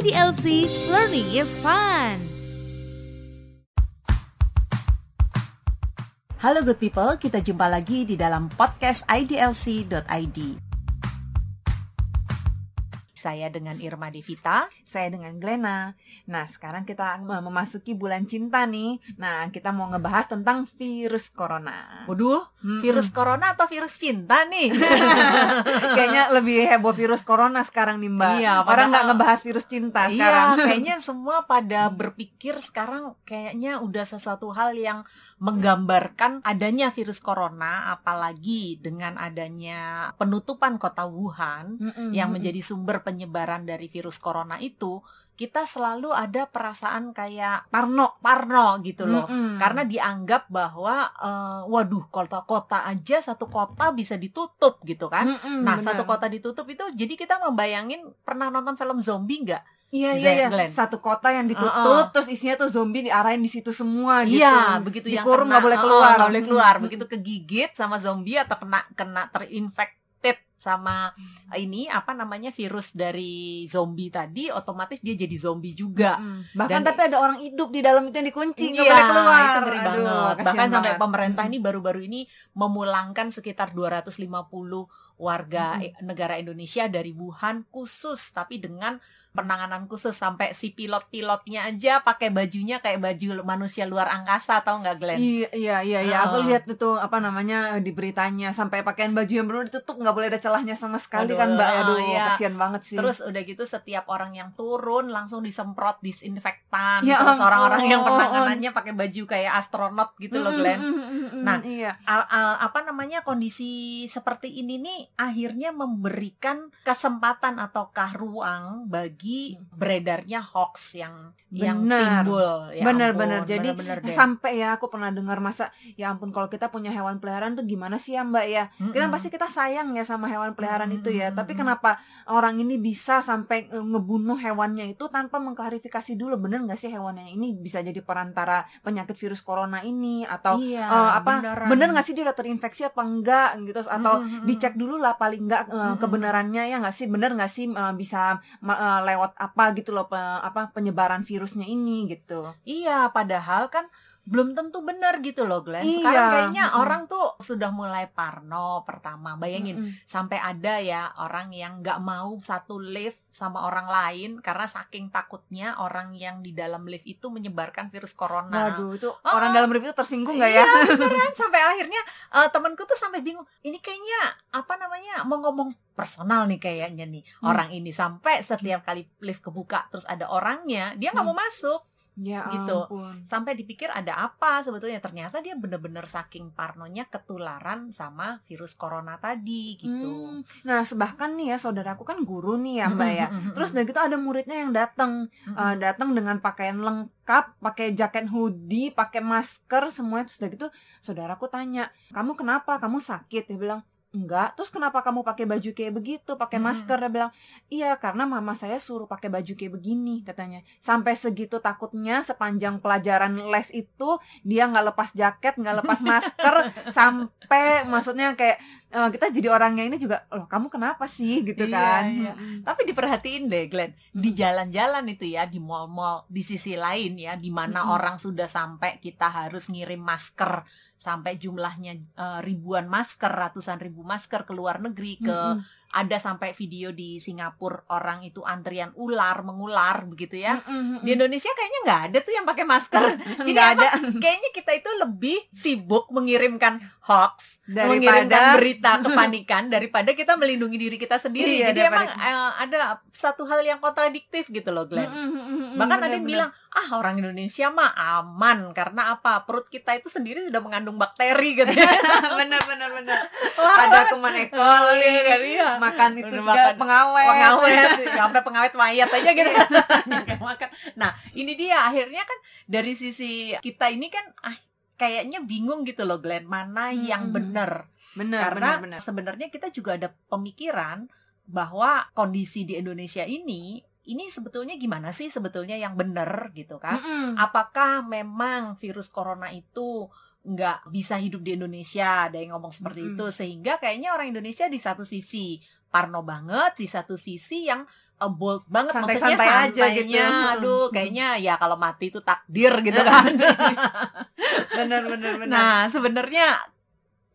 IDLC Learning is Fun. Halo good people, kita jumpa lagi di dalam podcast idlc.id. Saya dengan Irma Devita. Saya dengan Glena. Nah, sekarang kita mem- memasuki bulan cinta nih. Nah, kita mau ngebahas tentang virus corona. Waduh, Mm-mm. virus corona atau virus cinta nih? Kayaknya lebih heboh virus corona sekarang nih, Mbak. Iya, Orang nggak ngebahas virus cinta sekarang. Iya, kayaknya semua pada berpikir sekarang kayaknya udah sesuatu hal yang menggambarkan adanya virus corona, apalagi dengan adanya penutupan kota Wuhan Mm-mm, yang menjadi sumber penyebaran dari virus corona itu, kita selalu ada perasaan kayak parno, parno gitu loh. Mm-mm. Karena dianggap bahwa eh, waduh kota-kota aja satu kota bisa ditutup gitu kan. Mm-mm, Nah, benar. satu kota ditutup itu jadi kita membayangin pernah nonton film zombie nggak? Iya iya iya. Satu kota yang ditutup, Uh-uh. terus isinya tuh zombie diarahin di situ semua gitu. Iya, begitu yang Dikurung kena- nggak boleh keluar. nggak boleh keluar. Begitu kegigit sama zombie atau kena kena terinfected sama ini apa namanya virus dari zombie tadi, otomatis dia jadi zombie juga. Mm. Bahkan Dan- tapi ada orang hidup di dalam itu yang dikunci nggak Iya, boleh keluar. itu ngeri Aduh, banget. kasihan Bahkan sampai banget. pemerintah Mm. ini baru-baru ini memulangkan sekitar 250 warga eh, negara Indonesia dari Wuhan khusus tapi dengan penanganan khusus sampai si pilot-pilotnya aja pakai bajunya kayak baju manusia luar angkasa tahu nggak Glenn? Iya iya iya iya. Aku lihat itu apa namanya di beritanya sampai pakaian baju yang belum ditutup nggak boleh ada celahnya sama sekali Aduh, kan Mbak. Aduh, iya. kasihan banget sih. Terus udah gitu setiap orang yang turun langsung disemprot disinfektan. Ya Terus orang-orang yang penanganannya pakai baju kayak astronot gitu loh Glenn. mm, mm, mm, mm, Nah, iya. a- a- apa namanya kondisi seperti ini nih akhirnya memberikan kesempatan ataukah ruang bagi beredarnya hoax yang yang Benar. timbul ya bener ampun, bener jadi bener-bener deh. sampai ya aku pernah dengar masa ya ampun kalau kita punya hewan peliharaan tuh gimana sih ya mbak ya kita Mm-mm. pasti kita sayang ya sama hewan peliharaan itu ya tapi kenapa orang ini bisa sampai eh, ngebunuh hewannya itu tanpa mengklarifikasi dulu bener nggak sih hewannya ini bisa jadi perantara penyakit virus corona ini atau iya, eh, apa beneran. bener nggak sih dia udah terinfeksi apa enggak gitu atau Mm-mm. dicek dulu lah paling enggak eh, Mm-mm. kebenarannya ya nggak sih bener nggak sih eh, bisa eh, lewat apa gitu loh pe- apa penyebaran virusnya ini gitu Iya, padahal kan belum tentu benar gitu loh Glenn. Iya. Sekarang kayaknya Mm-mm. orang tuh sudah mulai parno pertama. Bayangin Mm-mm. sampai ada ya orang yang nggak mau satu lift sama orang lain karena saking takutnya orang yang di dalam lift itu menyebarkan virus corona. Waduh itu Oh, orang dalam review tersinggung nggak ya? Iya, beneran sampai akhirnya eh, temanku tuh sampai bingung. Ini kayaknya apa namanya mau ngomong personal nih kayaknya nih Hmm. orang ini sampai setiap kali lift kebuka terus ada orangnya dia nggak Hmm. mau masuk Ya Gitu. ampun. sampai dipikir ada apa sebetulnya ternyata dia bener-bener saking parnonya ketularan sama virus corona tadi gitu. Hmm. Nah, bahkan nih ya saudaraku kan guru nih ya Mbak ya. Terus udah gitu ada muridnya yang datang, mm-mm. eh, datang dengan pakaian lengkap, pakai jaket hoodie, pakai masker semuanya. Terus udah gitu saudaraku tanya, "Kamu kenapa? Kamu sakit?" Dia bilang, Enggak, terus kenapa kamu pakai baju kayak begitu, pakai Mm-mm. masker? Dia bilang, iya karena mama saya suruh pakai baju kayak begini katanya. Sampai segitu takutnya sepanjang pelajaran les itu dia nggak lepas jaket, nggak lepas masker, sampai maksudnya kayak eh, kita jadi orangnya ini juga, loh kamu kenapa sih gitu Iya, kan? iya. Mm-mm. Tapi diperhatiin deh Glenn, di Mm. jalan-jalan itu ya, di mall-mall, di sisi lain ya, di mana Mm-mm. orang sudah sampai kita harus ngirim masker sampai jumlahnya eh, ribuan masker, ratusan ribu masker ke luar negeri ke Mm-mm. Ada sampai video di Singapura orang itu antrian ular mengular begitu ya. Mm-mm. Di Indonesia kayaknya nggak ada tuh yang pakai masker. Jadi nggak ada Kayaknya kita itu lebih sibuk mengirimkan hoax, daripada mengirimkan berita kepanikan daripada kita melindungi diri kita sendiri. Iya, Jadi daripada- emang eh, ada satu hal yang kontradiktif gitu loh, Glenn. Mm-mm. Bahkan ada Bener-bener. yang bilang, ah orang Indonesia mah aman karena apa? Perut kita itu sendiri sudah mengandung bakteri gitu. bener bener bener Wah, ada kuman E. coli kan, iya. Makan itu Udah makan. pengawet. Pengawet. Sampai pengawet mayat aja gitu. Kayak makan. nah ini dia akhirnya kan dari sisi kita ini kan ah kayaknya bingung gitu loh Glenn mana Hmm, yang benar. Bener karena bener bener sebenarnya kita juga ada pemikiran bahwa kondisi di Indonesia ini ini sebetulnya gimana sih sebetulnya yang benar gitu kan? Mm-mm. apakah memang virus corona itu nggak bisa hidup di Indonesia ada yang ngomong seperti Mm-mm. itu sehingga kayaknya orang Indonesia di satu sisi parno banget di satu sisi yang uh, bold banget. Santai-santai maksudnya aja gitu. santainya, aduh kayaknya ya kalau mati itu takdir gitu kan. Bener bener bener nah sebenarnya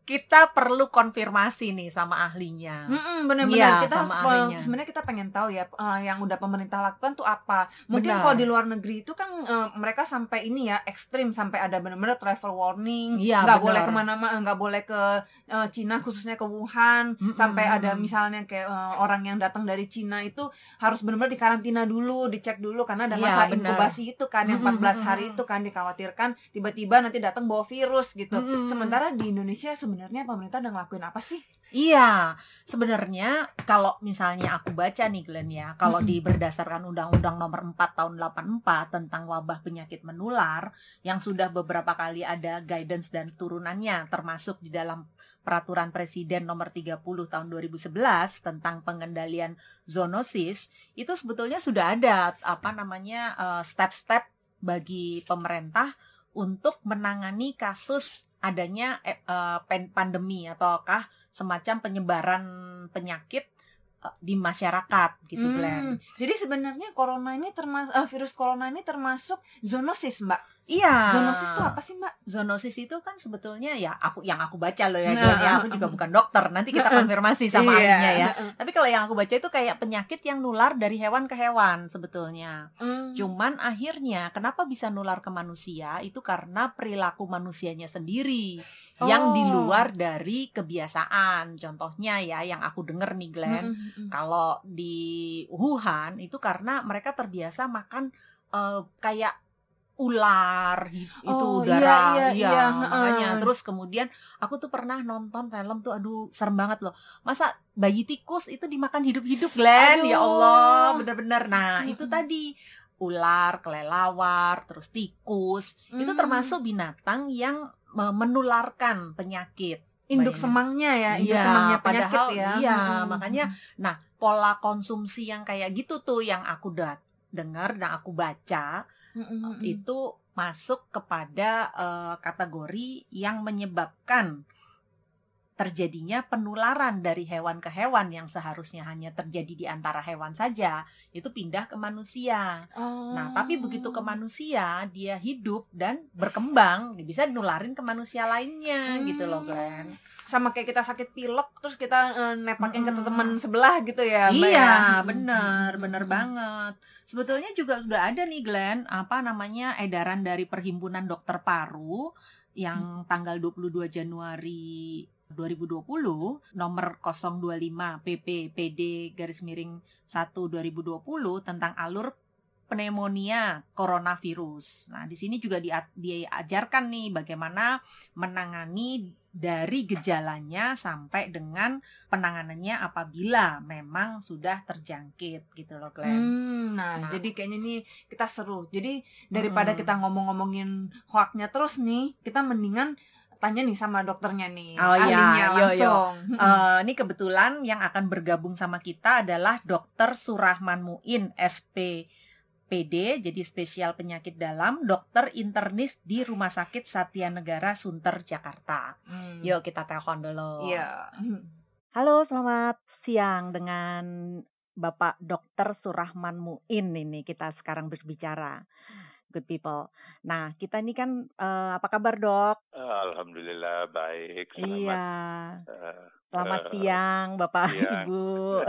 kita perlu konfirmasi nih sama ahlinya Mm-mm, bener-bener Iya, kita sama harus ahlinya. sebenarnya kita pengen tahu ya eh, yang udah pemerintah lakukan tuh apa mungkin Benar. kalau di luar negeri itu kan eh, mereka sampai ini ya ekstrim sampai ada bener-bener travel warning Iya, nggak benar. boleh ke mana-mana nggak boleh ke eh, Cina khususnya ke Wuhan Mm-mm. sampai ada misalnya kayak eh, orang yang datang dari Cina itu harus benar-benar dikarantina dulu dicek dulu karena ada Iya, masa benar. inkubasi itu kan yang Mm-mm, 14 hari itu kan dikhawatirkan tiba-tiba nanti datang bawa virus gitu Mm-mm. sementara di Indonesia sebenarnya pemerintah udah ngelakuin apa sih Iya, sebenarnya kalau misalnya aku baca nih Glenn ya, kalau Mm-mm. di berdasarkan Undang-Undang Nomor 4 Tahun 84 tentang wabah penyakit menular yang sudah beberapa kali ada guidance dan turunannya termasuk di dalam Peraturan Presiden Nomor 30 Tahun 2011 tentang pengendalian zoonosis, itu sebetulnya sudah ada apa namanya eh, step-step bagi pemerintah untuk menangani kasus adanya eh, eh, pandemi ataukah semacam penyebaran penyakit di masyarakat gitu Hmm, Glenn. Jadi sebenarnya corona ini termasuk virus corona ini termasuk zoonosis, Mbak. Iya. Zoonosis itu apa sih, Mbak? Zoonosis itu kan sebetulnya ya aku yang aku baca loh ya Nah, Glenn ya. uh, Aku juga uh. bukan dokter. Nanti kita Uh, uh. konfirmasi sama Iya, ahlinya ya. Tapi kalau yang aku baca itu kayak penyakit yang nular dari hewan ke hewan sebetulnya. Hmm. Cuman akhirnya kenapa bisa nular ke manusia itu karena perilaku manusianya sendiri yang di Oh. luar dari kebiasaan. Contohnya ya yang aku denger nih Glenn, Mm, mm, mm. kalau di Wuhan itu karena mereka terbiasa makan eh, kayak ular itu Oh, iya, udara iya, iya, makanya heeh. terus kemudian aku tuh pernah nonton film tuh aduh serem banget loh masa bayi tikus itu dimakan hidup-hidup Glenn ya Aduh. Allah bener-bener nah itu Mm-mm. tadi ular kelelawar terus tikus itu Hmm. termasuk binatang yang menularkan penyakit induk Bayangin. semangnya ya, induk Iya, semangnya penyakit padahal ya. iya, Mm, makanya Nah, pola konsumsi yang kayak gitu tuh yang aku udah dengar dan aku baca mm, mm, mm, mm. itu masuk kepada eh, kategori yang menyebabkan terjadinya penularan dari hewan ke hewan yang seharusnya hanya terjadi di antara hewan saja itu pindah ke manusia. Nah, tapi begitu ke Oh. manusia dia hidup dan berkembang bisa nularin ke manusia lainnya gitu loh, Hmm. Glenn. sama kayak kita sakit pilek terus kita eh, nepakin ke Mm-mm. teman sebelah gitu ya, Mbak Iya, ya? bener, Mm, bener mm, banget. Sebetulnya juga sudah ada nih Glenn, apa namanya edaran dari Perhimpunan Dokter Paru yang tanggal 22 Januari 2020 nomor 025 PP PD garis miring 1 2020 tentang alur pneumonia coronavirus. Nah, di sini juga dia- diajarkan nih bagaimana menangani dari gejalanya sampai dengan penanganannya apabila memang sudah terjangkit gitu loh Glenn. Hmm, nah, Nah. jadi kayaknya nih kita seru. Jadi daripada Mm-mm. kita ngomong-ngomongin hoaknya terus nih, kita mendingan tanya nih sama dokternya nih, Oh, iya. ahlinya Yo, yo. langsung. Eh, ini kebetulan yang akan bergabung sama kita adalah Dr. Surahman Muin SPD, jadi spesial penyakit dalam, dokter internis di Rumah Sakit Satya Negara Sunter Jakarta. Hmm. Yuk kita telepon dulu. Iya. Halo, selamat siang dengan Bapak Dr. Surahman Muin ini kita sekarang berbicara. Good people. Nah, kita ini kan eh, apa kabar, Dok? Alhamdulillah baik. Selamat, Iya. eh, Selamat eh, siang, Bapak siang. Ibu.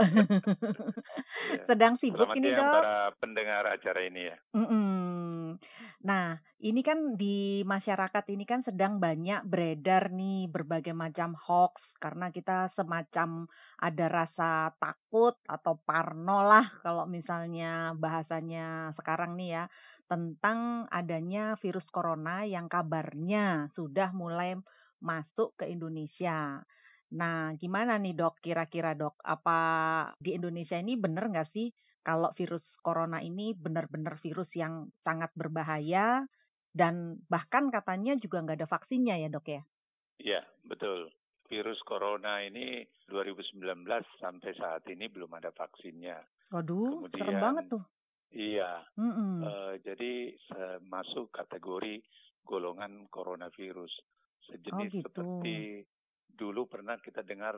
Iya. Sedang sibuk Selamat ini, Dok. para pendengar acara ini ya. Mm-mm. Nah, ini kan di masyarakat ini kan sedang banyak beredar nih berbagai macam hoax karena kita semacam ada rasa takut atau parno lah kalau misalnya bahasanya sekarang nih ya tentang adanya virus corona yang kabarnya sudah mulai masuk ke Indonesia. Nah, gimana nih dok? Kira-kira dok, apa di Indonesia ini bener nggak sih kalau virus corona ini benar-benar virus yang sangat berbahaya dan bahkan katanya juga nggak ada vaksinnya ya dok ya? Iya, betul. Virus corona ini 2019 sampai saat ini belum ada vaksinnya. Waduh, serem Kemudian- banget tuh. Iya, Mm-mm. eh, jadi se- masuk kategori golongan coronavirus. Sejenis gitu. seperti dulu pernah kita dengar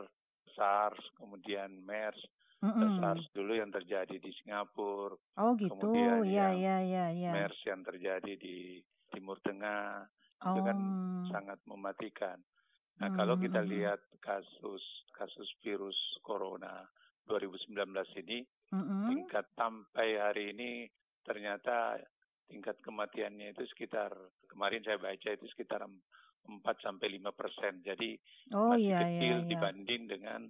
SARS, kemudian MERS, Mm-mm. SARS dulu yang terjadi di Singapura, Oh gitu. kemudian yang iya, iya, iya. MERS yang terjadi di Timur Tengah, itu kan Oh. sangat mematikan. Nah, kalau Hmm, kita hmm, hmm. lihat kasus kasus virus corona 2019 ini, Mm-mm. tingkat sampai hari ini ternyata tingkat kematiannya itu sekitar kemarin saya baca itu sekitar 4 sampai 5 persen. Jadi Oh masih iya, iya, kecil iya. dibanding dengan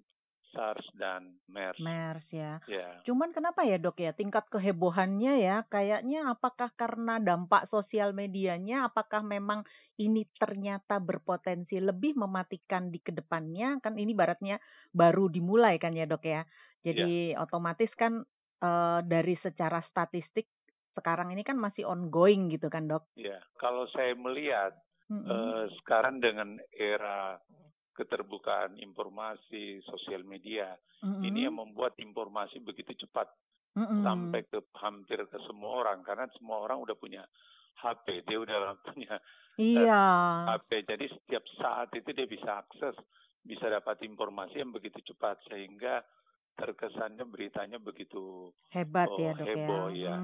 SARS dan MERS. MERS ya. Ya, Cuman kenapa ya dok ya tingkat kehebohannya ya kayaknya apakah karena dampak sosial medianya apakah memang ini ternyata berpotensi lebih mematikan di ke depannya kan ini baratnya baru dimulai kan ya dok ya jadi otomatis kan eh, dari secara statistik sekarang ini kan masih ongoing gitu kan dok ya. Kalau saya melihat Mm-mm. eh, sekarang dengan era keterbukaan informasi sosial media, Mm-mm. ini yang membuat informasi begitu cepat Mm-mm. sampai ke hampir ke semua orang karena semua orang udah punya HP, dia udah punya iya HP. Jadi setiap saat itu dia bisa akses, bisa dapat informasi yang begitu cepat sehingga terkesannya beritanya begitu hebat ya oh, dok heboh, ya ya.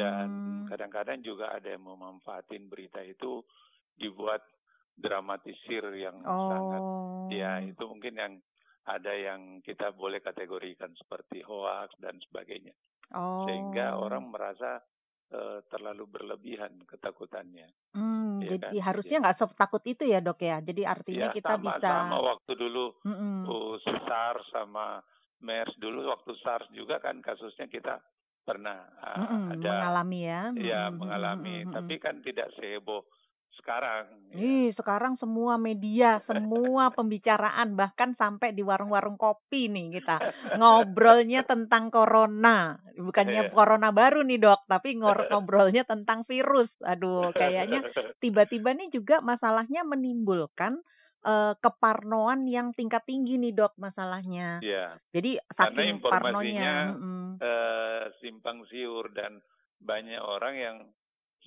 dan Hmm. kadang-kadang juga ada yang memanfaatin berita itu dibuat dramatisir yang sangat oh ya itu mungkin yang ada yang kita boleh kategorikan seperti hoax dan sebagainya oh sehingga orang merasa eh, terlalu berlebihan ketakutannya Hmm, Iya jadi kan? harusnya nggak setakut itu ya dok ya. Jadi artinya ya kita sama bisa. sama waktu dulu Mm-mm. uh, SARS sama MERS dulu waktu SARS juga kan kasusnya kita pernah uh, ada mengalami ya. ya mengalami mm-mm, tapi kan tidak seheboh sekarang ya. Ih, sekarang semua media, semua pembicaraan, bahkan sampai di warung-warung kopi nih kita ngobrolnya tentang corona. Bukannya Iya. corona baru nih dok, tapi ngobrolnya tentang virus. Aduh, kayaknya tiba-tiba nih juga masalahnya menimbulkan eh, keparnoan yang tingkat tinggi nih dok masalahnya. ya Jadi Karena saking informasinya, parnonya. eh, simpang siur dan banyak orang yang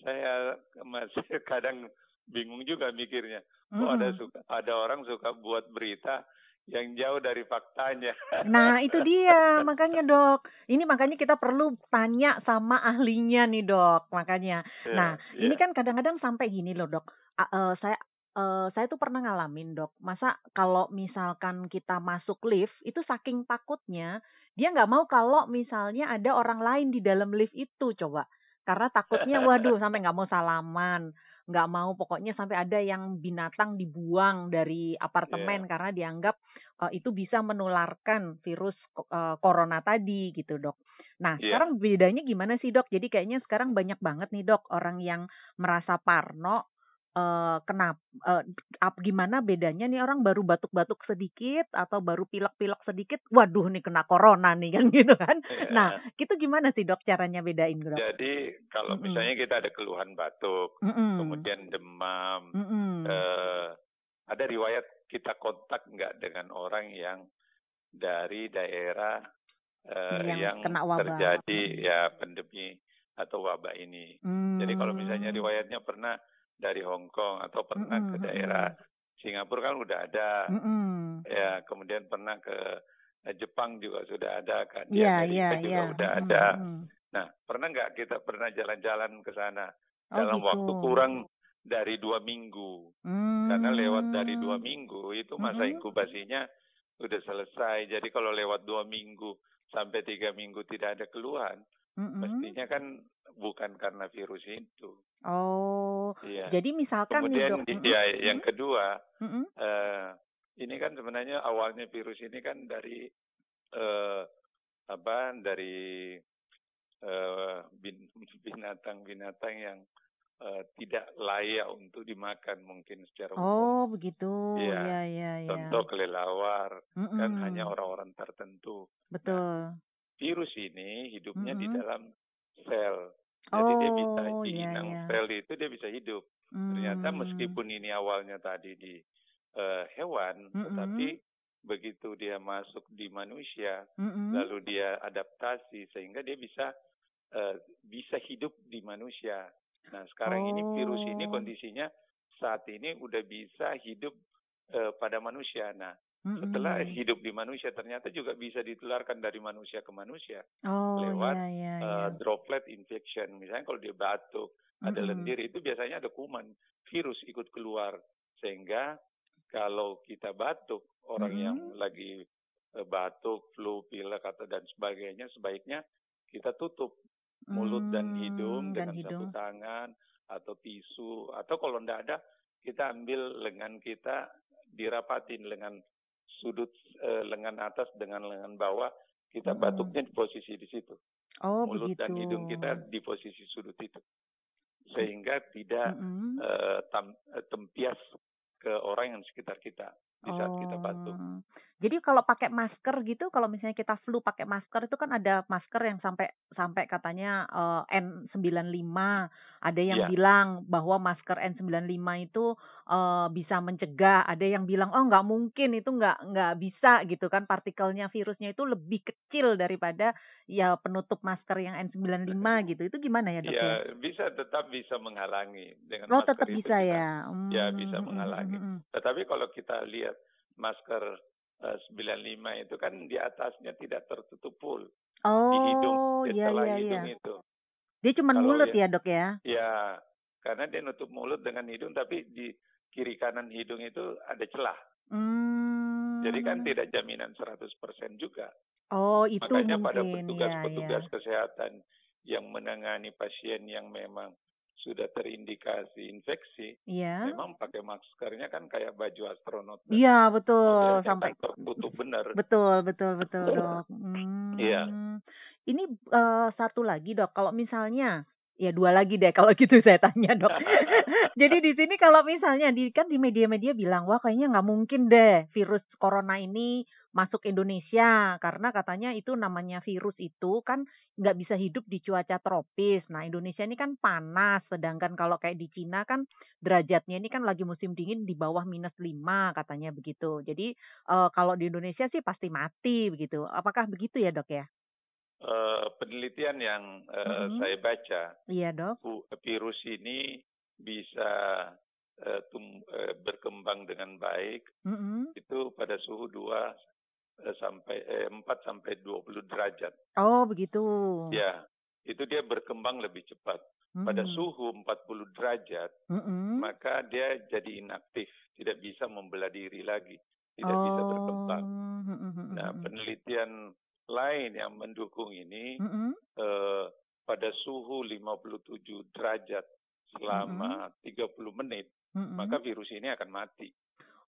saya masih kadang bingung juga mikirnya. Oh ada suka ada orang suka buat berita yang jauh dari faktanya. Nah, itu dia. Makanya, Dok. Ini makanya kita perlu tanya sama ahlinya nih, Dok. Makanya. Nah, Ya, ini ya. kan kadang-kadang sampai gini loh, Dok. A- eh, saya eh, saya tuh pernah ngalamin, Dok. Masa kalau misalkan kita masuk lift, itu saking takutnya, dia nggak mau kalau misalnya ada orang lain di dalam lift itu, coba. Karena takutnya, waduh, sampai nggak mau salaman. Nggak mau, pokoknya sampai ada yang binatang dibuang dari apartemen Iya. karena dianggap eh, itu bisa menularkan virus eh, corona tadi gitu dok. Nah Iya. sekarang bedanya gimana sih dok? Jadi kayaknya sekarang banyak banget nih dok orang yang merasa parno. Eh kenapa? eh, ap- gimana bedanya nih orang baru batuk-batuk sedikit atau baru pilek-pilek sedikit? Waduh nih kena corona nih kan gitu kan? Iya. Nah itu gimana sih dok caranya bedain dok? Jadi kalau Mm-mm. misalnya kita ada keluhan batuk, Mm-mm. kemudian demam, Mm-mm. eh, ada riwayat kita kontak nggak dengan orang yang dari daerah eh, Yang yang, kena wabah. terjadi ya pandemi atau wabah ini. Jadi kalau misalnya Hmm. riwayatnya pernah dari Hong Kong atau pernah Mm-mm, ke daerah Singapura kan udah ada, Mm-mm. ya kemudian pernah ke eh, Jepang juga sudah ada kan, di Iya, Amerika iya, juga iya. udah Mm-mm, ada. Nah pernah nggak kita pernah jalan-jalan ke sana Oh, dalam gitu. waktu kurang dari dua minggu? Karena lewat dari dua Hmm. minggu itu masa Mm-mm. inkubasinya udah selesai. Jadi kalau lewat dua minggu sampai tiga minggu tidak ada keluhan, Mm-mm. mestinya kan bukan karena virus itu. Oh, Iya. jadi misalkan nih Kemudian dok. di- Mm-mm, ya, yang kedua, mm-mm, eh, ini kan sebenarnya awalnya virus ini kan dari eh, apa? Dari eh, bin- binatang-binatang yang eh, tidak layak untuk dimakan mungkin secara umum. Oh, begitu. Iya. Iya, iya, iya. Contoh kelelawar kan Mm-mm, hanya orang-orang tertentu. Betul. Virus ini hidupnya di Mm-mm. dalam sel. Jadi dia bisa Oh, di iya, inang iya. sel itu dia bisa hidup. Ternyata Hmm. meskipun ini awalnya tadi di eh, hewan, Mm-mm. tetapi begitu dia masuk di manusia, Mm-mm. lalu dia adaptasi sehingga dia bisa eh, bisa hidup di manusia. Nah sekarang ini virus ini Oh. kondisinya saat ini udah bisa hidup eh, pada manusia. Nah setelah Mm-mm. hidup di manusia ternyata juga bisa ditularkan dari manusia ke manusia Oh, lewat ya, ya, eh, ya. droplet infection. Misalnya kalau dia batuk, ada Mm-mm. lendir itu biasanya ada kuman, virus ikut keluar sehingga kalau kita batuk orang yang Mm-mm. lagi eh, batuk, flu, pilek atau dan sebagainya sebaiknya kita tutup mulut dan hidung Hmm, dan dengan hidung. sapu tangan atau tisu atau kalau tidak ada kita ambil lengan kita dirapatin lengan sudut eh, lengan atas dengan lengan bawah kita Mm-mm. batuknya di posisi di situ Oh, mulut begitu. dan hidung kita di posisi sudut itu sehingga tidak tam- eh, tempias ke orang yang sekitar kita di saat kita batuk. Jadi kalau pakai masker gitu, kalau misalnya kita flu pakai masker itu kan ada masker yang sampai sampai katanya eh, N95. Ada yang Iya. bilang bahwa masker N95 itu eh, bisa mencegah. Ada yang bilang oh nggak mungkin itu nggak nggak bisa gitu kan partikelnya virusnya itu lebih kecil daripada ya penutup masker yang N95 gitu. Itu gimana ya dok ya? Ya bisa tetap bisa menghalangi dengan Oh masker tetap itu bisa kita- ya. Ya, bisa Hmm, hmm, menghalangi. hmm, hmm. Tetapi kalau kita lihat masker 95 itu kan di atasnya tidak tertutup full di hidung Oh iya setelah iya hidung iya. itu. Dia cuma Kalau mulut ya- ya dok ya? Ya, karena dia nutup mulut dengan hidung tapi di kiri kanan hidung itu ada celah. Hmm. Jadi kan tidak jaminan 100% juga. Oh, itu Makanya pada mungkin. petugas-petugas ya, ya. kesehatan yang menangani pasien yang memang sudah terindikasi infeksi, Iya. memang pakai maskernya kan kayak baju astronot. Iya, betul. kan Sampai tertutup benar. betul, betul, betul, Dok. Hmm. Iya. Ini eh, satu lagi, Dok. Kalau misalnya ya dua lagi deh kalau gitu saya tanya, Dok. Jadi di sini kalau misalnya di kan di media-media bilang, "Wah, kayaknya nggak mungkin deh virus corona ini masuk Indonesia karena katanya itu namanya virus itu kan nggak bisa hidup di cuaca tropis. Nah, Indonesia ini kan panas, sedangkan kalau kayak di Cina kan derajatnya ini kan lagi musim dingin di bawah minus 5 katanya begitu. Jadi eh, kalau di Indonesia sih pasti mati begitu. Apakah begitu ya dok ya? Eh, penelitian yang eh, Mhm. saya baca, Iya dok. virus ini bisa tum- eh, berkembang dengan baik Mm-mm. itu pada suhu 2 eh, sampai eh, 4 sampai 20 derajat. Oh begitu. Ya, itu dia berkembang lebih cepat. Pada Mm. suhu 40 derajat, Mm-mm. maka dia jadi inaktif, tidak bisa membelah diri lagi, tidak bisa berkembang. Oh. Mm-mm. Nah, penelitian lain yang mendukung ini Mm-mm. eh, pada suhu 57 derajat selama 30 menit, Mm-mm. maka virus ini akan mati.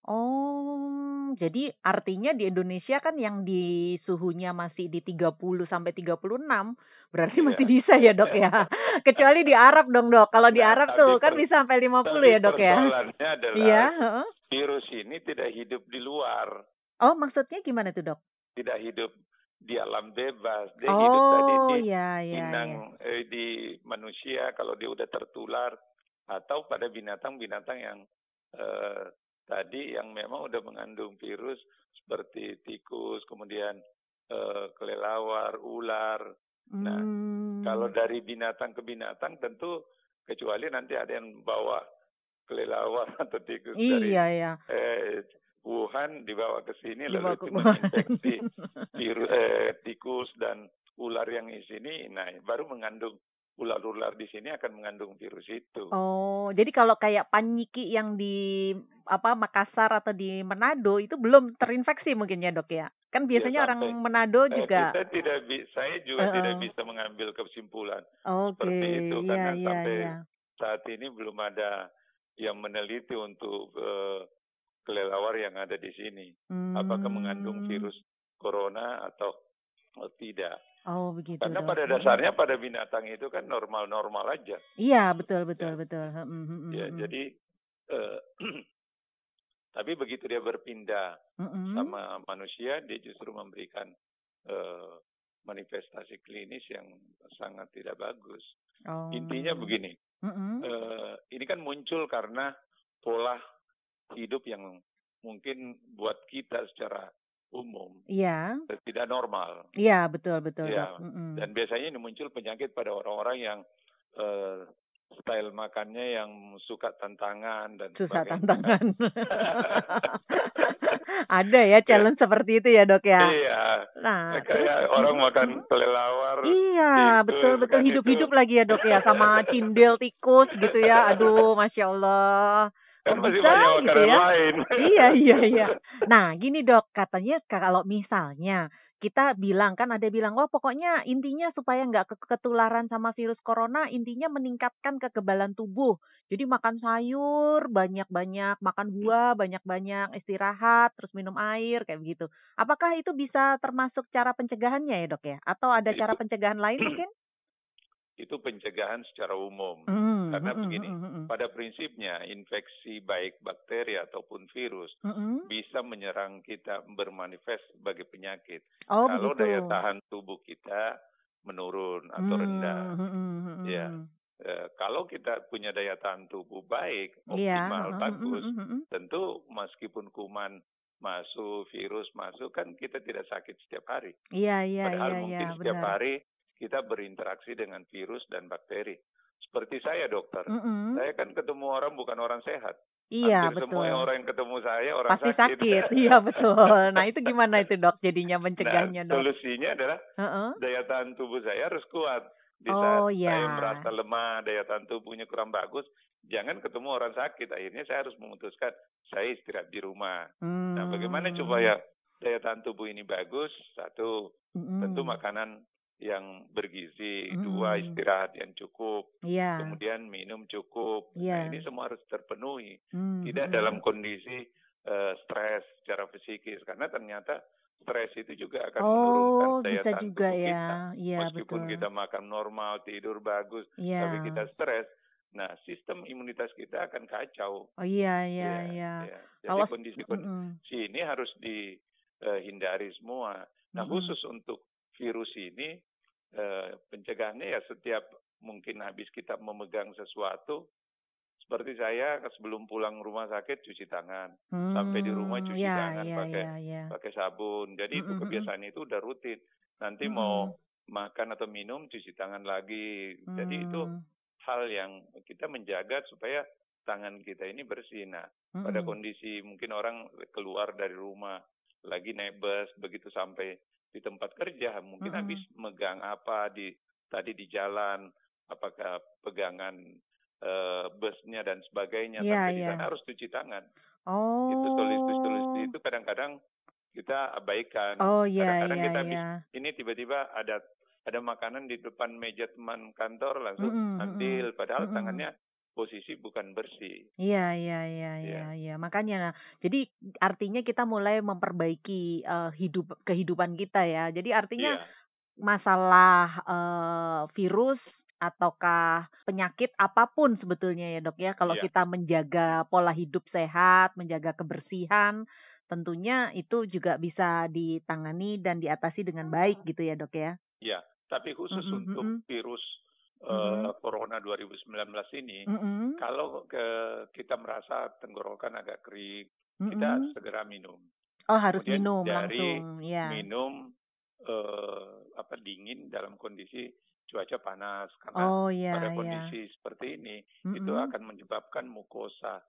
Oh, jadi artinya di Indonesia kan yang di suhunya masih di 30 sampai 36, berarti Iya. masih bisa ya, Dok ya. Kecuali di Arab dong, Dok. Kalau di Nah, Arab tuh kan bisa sampai 50 Tapi ya, Dok ya. adalah Iya, virus ini tidak hidup di luar, Oh, maksudnya gimana tuh, Dok? tidak hidup di alam bebas. Dia hidup tadi Oh, di ya, ya, ya. inang eh, di manusia kalau dia udah tertular atau pada binatang-binatang yang eh, tadi yang memang udah mengandung virus seperti tikus, kemudian eh, kelelawar, ular. Nah, Hmm. Kalau dari binatang ke binatang tentu kecuali nanti ada yang bawa kelelawar atau tikus dari Iya, ya. eh, Wuhan dibawa ke sini lalu itu menginfeksi virus eh, tikus dan ular yang di sini, nah baru mengandung ular-ular di sini akan mengandung virus itu. Oh, jadi kalau kayak panyiki yang di apa Makassar atau di Manado itu belum terinfeksi mungkin ya dok ya? Kan biasanya orang sampai- Manado Eh, juga. kita tidak saya juga Uh-uh. tidak bisa mengambil kesimpulan Oke, seperti itu, iya karena iya sampai iya. saat ini belum ada yang meneliti untuk eh, kelelawar yang ada di sini. Apakah mengandung Hmm. virus corona atau oh, tidak? Oh begitu. Karena Dok. pada dasarnya pada binatang itu kan normal-normal aja. Iya betul betul Ya. betul. Hmm, hmm, hmm, Ya, hmm. jadi eh, tapi begitu dia berpindah Hmm, hmm. sama manusia, dia justru memberikan eh, manifestasi klinis yang sangat tidak bagus. Oh. Intinya begini, Hmm, hmm. eh, ini kan muncul karena pola hidup yang mungkin buat kita secara umum Iya, eh, tidak normal. iya betul betul Ya. Hmm. Dan biasanya ini muncul penyakit pada orang-orang yang eh, style makannya yang suka tantangan dan Susah sebagainya. tantangan. Ada ya challenge seperti itu ya dok ya. Iya. Nah, Kayak orang makan kelelawar. Iya, tikus, betul betul kan hidup-hidup lagi ya dok ya sama cindel tikus gitu ya. Aduh, masya Allah. Kan masih bisa banyak gitu ya? lain. Iya iya iya. Nah gini dok, katanya kalau misalnya kita bilang kan ada bilang wah pokoknya intinya supaya nggak ke- ketularan sama virus corona intinya meningkatkan kekebalan tubuh. Jadi makan sayur banyak-banyak, makan buah banyak-banyak, istirahat, terus minum air kayak begitu. Apakah itu bisa termasuk cara pencegahannya ya dok ya? Atau ada cara pencegahan lain mungkin? Itu pencegahan secara umum. Mm, Karena mm, begini, mm, mm, mm. Pada prinsipnya infeksi baik bakteri ataupun virus Mm, mm. bisa menyerang kita bermanifest sebagai penyakit. Oh Kalau begitu. daya tahan tubuh kita menurun atau rendah. Hmm, mm, mm, mm, Ya. Eh, kalau kita punya daya tahan tubuh baik, Iya. optimal, mm, bagus, tentu meskipun kuman masuk, virus masuk, kan kita tidak sakit setiap hari. Iya iya Padahal iya mungkin iya setiap benar. hari kita berinteraksi dengan virus dan bakteri. Seperti saya dokter, Mm-mm. saya kan ketemu orang bukan orang sehat. Iya Hampir betul. semua yang orang yang ketemu saya orang Pasti sakit. sakit. Iya betul. Nah itu gimana itu dok? Jadinya mencegahnya nah, dok. solusinya adalah Heeh. daya tahan tubuh saya harus kuat. Di Oh, saat iya. saya merasa lemah, daya tahan tubuhnya kurang bagus, jangan ketemu orang sakit. Akhirnya saya harus memutuskan saya istirahat di rumah. Nah, bagaimana Hmm. supaya daya tahan tubuh ini bagus? Satu, Mm-mm. tentu makanan yang bergizi. Dua, Mm-mm. istirahat yang cukup. Iya. Kemudian minum cukup. Iya. Nah, ini semua harus terpenuhi. Hmm, Tidak mm-mm. dalam kondisi eh, stres secara psikis. Karena ternyata stres itu juga akan menurunkan Oh daya bisa tahan juga tubuh kita. ya. Iya Meskipun betul. kita makan normal, tidur bagus, Iya. tapi kita stres, nah sistem imunitas kita akan kacau. Oh iya iya Ya, iya. ya. Jadi Kalau kondisi-kondisi Mm-mm. ini harus dihindari semua. Nah Mm-mm. khusus untuk virus ini, eh, pencegahannya ya setiap mungkin habis kita memegang sesuatu, seperti saya sebelum pulang rumah sakit cuci tangan, sampai di rumah Hmm, cuci iya, tangan iya, pakai iya, iya. pakai sabun. Jadi itu Mm-mm, mm-mm. kebiasaan itu udah rutin. Nanti Mm-mm. mau makan atau minum cuci tangan lagi. Jadi itu Hmm, hal yang kita menjaga supaya tangan kita ini bersih. Nah, pada mm-mm. kondisi mungkin orang keluar dari rumah lagi naik bus begitu sampai di tempat kerja mungkin Mm-mm. habis megang apa di tadi di jalan apakah pegangan eh, busnya dan sebagainya Iya, sampai di iya. sana harus cuci tangan. Oh. Itu solusi-solusi itu kadang-kadang kita abaikan. Oh iya Kadang-kadang iya kita habis iya. ini tiba-tiba ada ada makanan di depan meja teman kantor langsung Mm-mm, ambil padahal mm-mm. tangannya posisi bukan bersih. Iya iya iya Iya. iya iya. Makanya nah, jadi artinya kita mulai memperbaiki eh, hidup kehidupan kita ya. Jadi artinya Iya. masalah eh, virus ataukah penyakit apa pun sebetulnya ya dok ya kalau Iya. kita menjaga pola hidup sehat menjaga kebersihan tentunya itu juga bisa ditangani dan diatasi dengan baik gitu ya dok ya Iya, tapi khusus Mm-mm, untuk mm-mm. virus eh, Mm-mm. corona 2019 ini, Mm-mm, kalau ke, kita merasa tenggorokan agak kering, kita mm-mm. segera minum. oh harus Kemudian minum dari langsung ya Minum eh, apa dingin dalam kondisi cuaca panas karena oh ya pada ya kondisi seperti ini itu Mm-mm. akan menyebabkan mukosa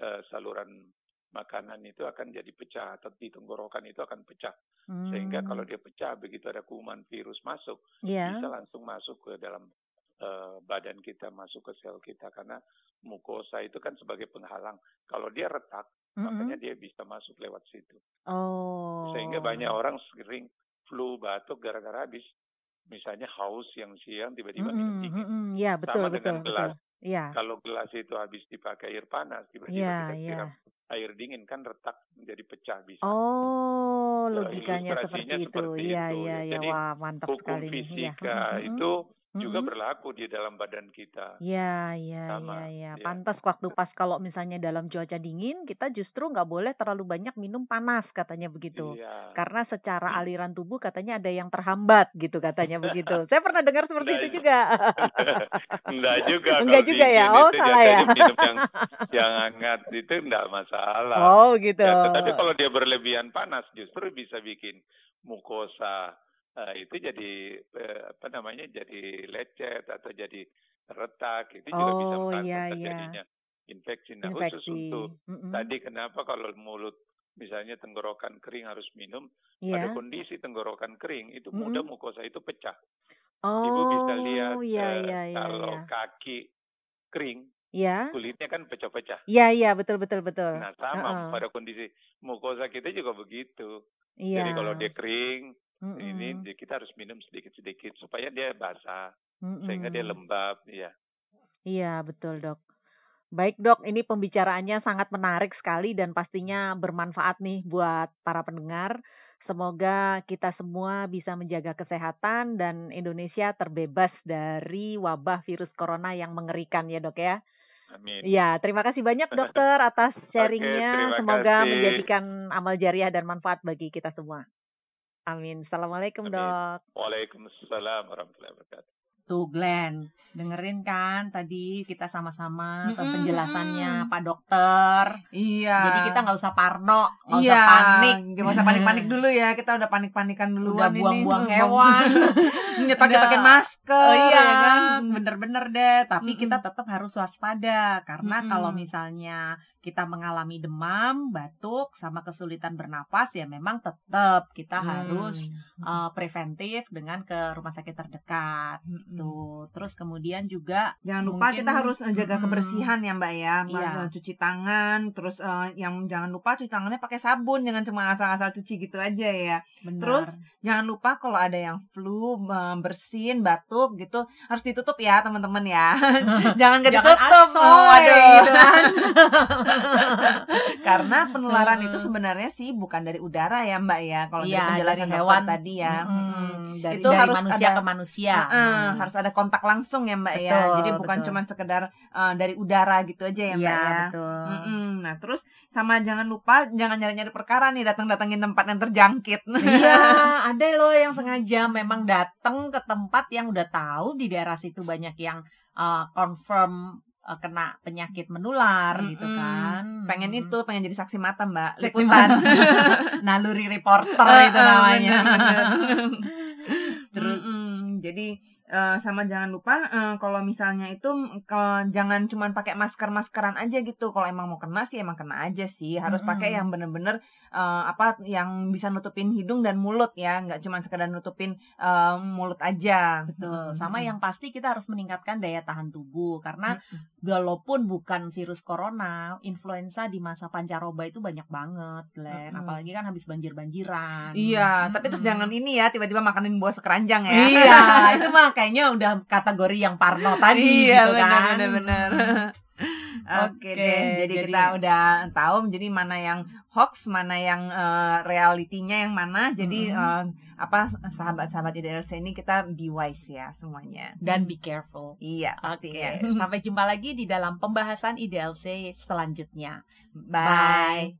eh, saluran makanan itu akan jadi pecah atau di tenggorokan itu akan pecah sehingga Hmm, kalau dia pecah begitu ada kuman virus masuk ya bisa langsung masuk ke dalam eh, badan kita masuk ke sel kita karena mukosa itu kan sebagai penghalang kalau dia retak Mm-mm. makanya dia bisa masuk lewat situ oh sehingga banyak orang sering flu batuk gara-gara habis misalnya haus yang siang tiba-tiba minum Mm-mm, dingin mm-mm. ya betul sama betul dengan betul gelas ya kalau gelas itu habis dipakai air panas tiba-tiba ya kita ya siram air dingin kan retak menjadi pecah bisa Oh, Ya, logikanya seperti itu. seperti Iya, itu, iya, ya. iya. Jadi, Wah, mantap hukum sekali. Iya. fisika Mm-mm, itu juga berlaku di dalam badan kita Iya, iya, iya, iya. iya. Pantas waktu pas kalau misalnya dalam cuaca dingin, kita justru nggak boleh terlalu banyak minum panas katanya begitu. iya Karena secara aliran tubuh katanya ada yang terhambat gitu katanya begitu. Saya pernah dengar seperti Nah, itu juga. Enggak juga Enggak juga ya. Oh, salah ya. minum yang yang hangat itu enggak masalah Oh, gitu. Ya, tetapi kalau dia berlebihan panas justru bisa bikin mukosa eh, itu jadi eh, apa namanya jadi lecet atau jadi retak itu juga bisa Oh, iya, iya. terjadinya infeksi. Nah khusus Infeksi. untuk Mm-mm. tadi kenapa kalau mulut misalnya tenggorokan kering harus minum, pada Iya. kondisi tenggorokan kering itu mudah Mm-mm. mukosa itu pecah. Ibu bisa lihat Oh, iya, eh, iya, iya, kalau iya. kaki kering Iya. kulitnya kan pecah-pecah. Iya, iya, betul, betul, betul. Nah sama Heeh. pada kondisi mukosa kita juga begitu. Iya. Jadi kalau dia kering ini Mm-mm. di- kita harus minum sedikit-sedikit supaya dia basah sehingga Mm-mm. dia lembab ya. Iya, betul, Dok. Baik, Dok, ini pembicaraannya sangat menarik sekali dan pastinya bermanfaat nih buat para pendengar. Semoga kita semua bisa menjaga kesehatan dan Indonesia terbebas dari wabah virus corona yang mengerikan ya, Dok ya. Amin. Iya, terima kasih banyak dokter atas sharingnya. Semoga kasih. menjadikan amal jariah dan manfaat bagi kita semua. Amin. Assalamualaikum, Amin. Dok. Waalaikumsalam warahmatullahi wabarakatuh. Tuh Glenn, dengerin kan tadi kita sama-sama Mm-mm, penjelasannya mm-mm. Pak Dokter. Iya. Jadi kita nggak usah parno, nggak iya, usah panik, nggak usah panik-panik dulu ya. Kita udah panik-panikan udah duluan ini. buang-buang Buang- hewan. Nyetok-nyetokin Udah. masker. Oh iya, ya kan? bener-bener deh. Tapi Mm-mm. kita tetap harus waspada karena Mm-mm. kalau misalnya kita mengalami demam, batuk, sama kesulitan bernapas ya memang tetap kita Hmm. harus uh, preventif dengan ke rumah sakit terdekat. Mm-mm. Tuh, terus kemudian juga Jangan lupa Mungkin- kita harus eh, jaga kebersihan ya Mbak ya. Iya. Eh, Cuci tangan, terus eh, yang jangan lupa cuci tangannya pakai sabun, jangan cuma asal-asal cuci gitu aja ya. benar. Terus jangan lupa kalau ada yang flu, bersin, batuk gitu harus ditutup ya teman-teman ya. jangan gak Jangan ditutup. asoy, Oh, gitu kan. Karena penularan Hmm. itu sebenarnya sih bukan dari udara ya Mbak ya. Kalau Iya, dari penjelasan dari hewan. tadi ya. Mm-mm. dari, Itu dari harus manusia ada- ke manusia. Hmm. Harus ada kontak langsung ya Mbak ya. Betul, Jadi bukan betul. cuma sekedar eh, dari udara gitu aja ya Mbak Iya, ya. betul. Mm-mm. Nah terus sama jangan lupa jangan nyari-nyari perkara nih datang-datangin tempat yang terjangkit. Iya, ada loh yang sengaja memang datang ke tempat yang udah tahu di daerah situ banyak yang uh, confirm uh, kena penyakit menular gitu Mm-mm. kan. pengen Mm. itu, pengen jadi saksi mata Mbak. Saksi Liputan. naluri reporter Eh, itu eh, namanya. bener, Terus Mm-mm. Jadi eh, sama jangan lupa eh, kalau misalnya itu ke- jangan cuman pakai masker maskeran aja gitu. Kalau emang mau kena sih emang kena aja sih. Harus Mm-mm. pakai yang bener-bener eh, apa yang bisa nutupin hidung dan mulut ya, nggak cuman sekedar nutupin eh, mulut aja. Betul. Mm-mm. Sama yang pasti kita harus meningkatkan daya tahan tubuh karena walaupun bukan virus corona, influenza di masa pancaroba itu banyak banget, Glenn. Mm-mm. Apalagi kan habis banjir-banjiran. Iya, tapi terus jangan ini ya tiba-tiba makanin buah sekeranjang ya. Iya, itu mah kayaknya udah kategori yang parno tadi iya, gitu kan. benar-benar. Oke Oke, deh, jadi, jadi- kita udah tahu jadi mana yang hoax, mana yang eh, realitinya yang mana. Jadi Mm-mm. eh, apa sahabat-sahabat IDLC ini kita be wise ya semuanya. Dan be careful. Iya, Oke, pastinya. sampai jumpa lagi di dalam pembahasan IDLC selanjutnya. Bye.